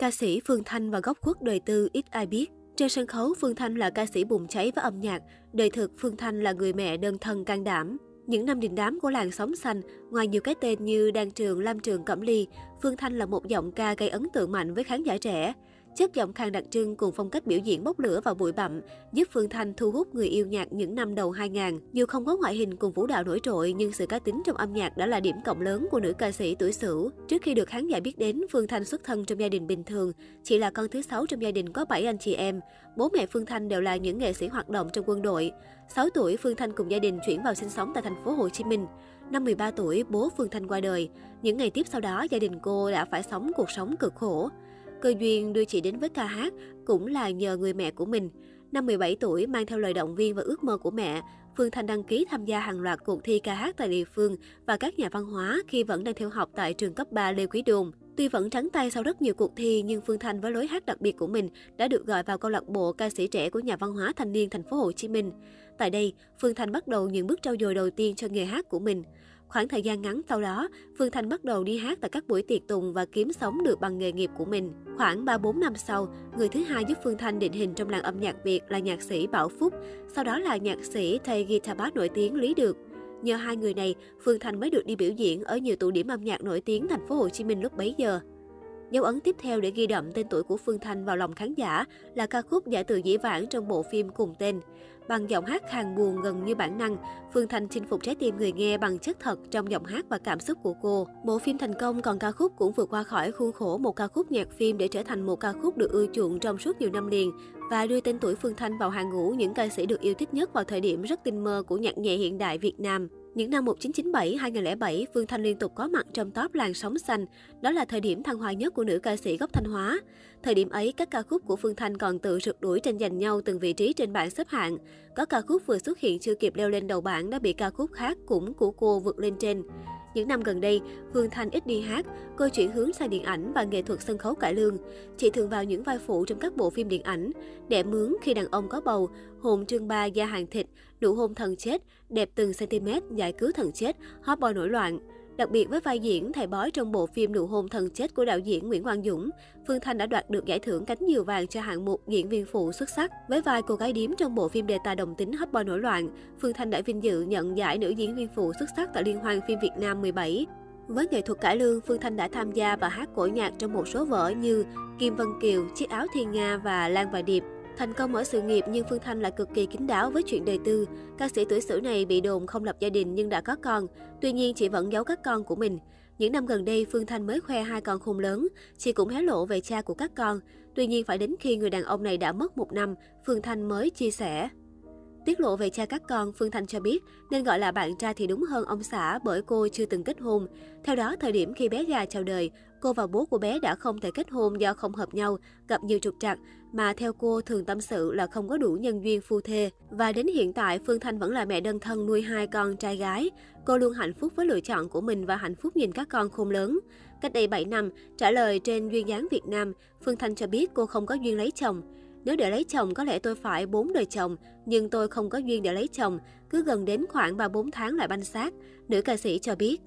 Ca sĩ Phương Thanh và góc khuất đời tư ít ai biết. Trên sân khấu, Phương Thanh là ca sĩ bùng cháy với âm nhạc. Đời thực, Phương Thanh là người mẹ đơn thân can đảm. Những năm đình đám của làng sóng xanh, ngoài nhiều cái tên như Đan Trường, Lam Trường, Cẩm Ly, Phương Thanh là một giọng ca gây ấn tượng mạnh với khán giả trẻ. Chất giọng khang đặc trưng cùng phong cách biểu diễn bốc lửa và bụi bặm giúp Phương Thanh thu hút người yêu nhạc những năm đầu 2000. Dù không có ngoại hình cùng vũ đạo nổi trội nhưng sự cá tính trong âm nhạc đã là điểm cộng lớn của nữ ca sĩ tuổi sửu. Trước khi được khán giả biết đến, Phương Thanh xuất thân trong gia đình bình thường, chỉ là con thứ sáu trong gia đình có 7 anh chị em. Bố mẹ Phương Thanh đều là những nghệ sĩ hoạt động trong quân đội. 6 tuổi, Phương Thanh cùng gia đình chuyển vào sinh sống tại thành phố Hồ Chí Minh. Năm 13 tuổi, bố Phương Thanh qua đời. Những ngày tiếp sau đó, gia đình cô đã phải sống cuộc sống cực khổ. Cơ duyên đưa chị đến với ca hát cũng là nhờ người mẹ của mình. Năm 17 tuổi, mang theo lời động viên và ước mơ của mẹ, Phương Thanh đăng ký tham gia hàng loạt cuộc thi ca hát tại địa phương và các nhà văn hóa khi vẫn đang theo học tại trường cấp 3 Lê Quý Đồn. Tuy vẫn trắng tay sau rất nhiều cuộc thi, nhưng Phương Thanh với lối hát đặc biệt của mình đã được gọi vào câu lạc bộ ca sĩ trẻ của nhà văn hóa thanh niên thành phố Hồ Chí Minh. Tại đây, Phương Thanh bắt đầu những bước trau dồi đầu tiên cho nghề hát của mình. Khoảng thời gian ngắn sau đó, Phương Thanh bắt đầu đi hát tại các buổi tiệc tùng và kiếm sống được bằng nghề nghiệp của mình. Khoảng 3-4 năm sau, người thứ hai giúp Phương Thanh định hình trong làng âm nhạc Việt là nhạc sĩ Bảo Phúc, sau đó là nhạc sĩ thầy guitar bass nổi tiếng Lý Được. Nhờ hai người này, Phương Thanh mới được đi biểu diễn ở nhiều tụ điểm âm nhạc nổi tiếng thành phố Hồ Chí Minh lúc bấy giờ. Dấu ấn tiếp theo để ghi đậm tên tuổi của Phương Thanh vào lòng khán giả là ca khúc Giải từ dĩ vãng trong bộ phim cùng tên. Bằng giọng hát khàn buồn gần như bản năng, Phương Thanh chinh phục trái tim người nghe bằng chất thật trong giọng hát và cảm xúc của cô. Bộ phim thành công còn ca khúc cũng vượt qua khỏi khuôn khổ một ca khúc nhạc phim để trở thành một ca khúc được ưa chuộng trong suốt nhiều năm liền và đưa tên tuổi Phương Thanh vào hàng ngũ những ca sĩ được yêu thích nhất vào thời điểm rất tinh mơ của nhạc nhẹ hiện đại Việt Nam. Những năm 1997-2007, Phương Thanh liên tục có mặt trong top làn sóng xanh. Đó là thời điểm thăng hoa nhất của nữ ca sĩ gốc Thanh Hóa. Thời điểm ấy, các ca khúc của Phương Thanh còn tự rượt đuổi tranh giành nhau từng vị trí trên bảng xếp hạng. Có ca khúc vừa xuất hiện chưa kịp leo lên đầu bảng đã bị ca khúc khác cũng của cô vượt lên trên. Những năm gần đây, Phương Thanh ít đi hát, cô chuyển hướng sang điện ảnh và nghệ thuật sân khấu cải lương. Chị thường vào những vai phụ trong các bộ phim điện ảnh, Đẻ mướn khi đàn ông có bầu, Hồn trương ba da hàng thịt, đủ hôn thần chết, Đẹp từng cm, Giải cứu thần chết, Hot boy nổi loạn. Đặc biệt với vai diễn thầy bói trong bộ phim Nụ hôn thần chết của đạo diễn Nguyễn Quang Dũng, Phương Thanh đã đoạt được giải thưởng cánh diều vàng cho hạng mục diễn viên phụ xuất sắc. Với vai cô gái điếm trong bộ phim đề tài đồng tính hấp Boy nổi loạn, Phương Thanh đã vinh dự nhận giải nữ diễn viên phụ xuất sắc tại Liên hoan phim Việt Nam 17. Với nghệ thuật cải lương, Phương Thanh đã tham gia và hát cổ nhạc trong một số vở như Kim Vân Kiều, Chiếc áo thiên nga và Lan và Điệp. Thành công ở sự nghiệp nhưng Phương Thanh lại cực kỳ kín đáo với chuyện đời tư. Ca sĩ tuổi sử này bị đồn không lập gia đình nhưng đã có con, tuy nhiên chị vẫn giấu các con của mình. Những năm gần đây, Phương Thanh mới khoe hai con khôn lớn, chị cũng hé lộ về cha của các con. Tuy nhiên phải đến khi người đàn ông này đã mất một năm, Phương Thanh mới chia sẻ. Tiết lộ về cha các con, Phương Thanh cho biết nên gọi là bạn trai thì đúng hơn ông xã bởi cô chưa từng kết hôn. Theo đó, thời điểm khi bé gà chào đời, cô và bố của bé đã không thể kết hôn do không hợp nhau, gặp nhiều trục trặc, mà theo cô thường tâm sự là không có đủ nhân duyên phu thê. Và đến hiện tại, Phương Thanh vẫn là mẹ đơn thân nuôi hai con trai gái. Cô luôn hạnh phúc với lựa chọn của mình và hạnh phúc nhìn các con khôn lớn. Cách đây 7 năm, trả lời trên Duyên dáng Việt Nam, Phương Thanh cho biết cô không có duyên lấy chồng. Nếu để lấy chồng có lẽ tôi phải 4 đời chồng, nhưng tôi không có duyên để lấy chồng, cứ gần đến khoảng 3-4 tháng lại banh xác, nữ ca sĩ cho biết.